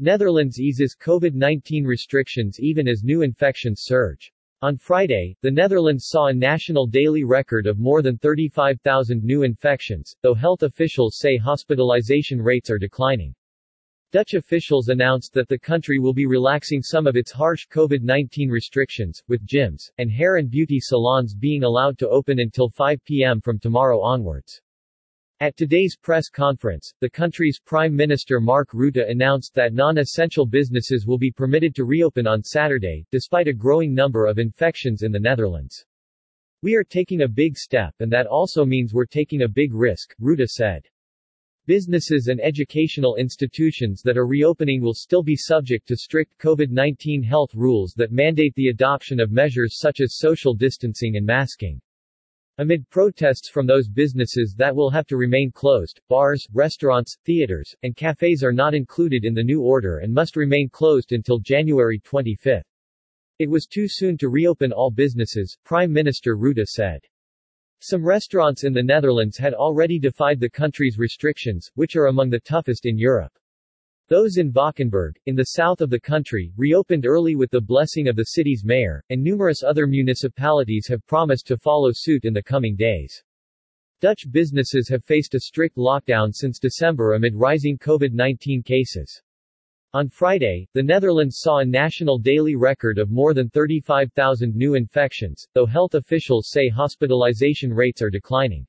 Netherlands eases COVID-19 restrictions even as new infections surge. On Friday, the Netherlands saw a national daily record of more than 35,000 new infections, though health officials say hospitalization rates are declining. Dutch officials announced that the country will be relaxing some of its harsh COVID-19 restrictions, with gyms and hair and beauty salons being allowed to open until 5 p.m. from tomorrow onwards. At today's press conference, the country's Prime Minister Mark Rutte announced that non-essential businesses will be permitted to reopen on Saturday, despite a growing number of infections in the Netherlands. We are taking a big step and that also means we're taking a big risk, Rutte said. Businesses and educational institutions that are reopening will still be subject to strict COVID-19 health rules that mandate the adoption of measures such as social distancing and masking. Amid protests from those businesses that will have to remain closed, bars, restaurants, theaters, and cafes are not included in the new order and must remain closed until January 25. It was too soon to reopen all businesses, Prime Minister Rutte said. Some restaurants in the Netherlands had already defied the country's restrictions, which are among the toughest in Europe. Those in Valkenburg, in the south of the country, reopened early with the blessing of the city's mayor, and numerous other municipalities have promised to follow suit in the coming days. Dutch businesses have faced a strict lockdown since December amid rising COVID-19 cases. On Friday, the Netherlands saw a national daily record of more than 35,000 new infections, though health officials say hospitalization rates are declining.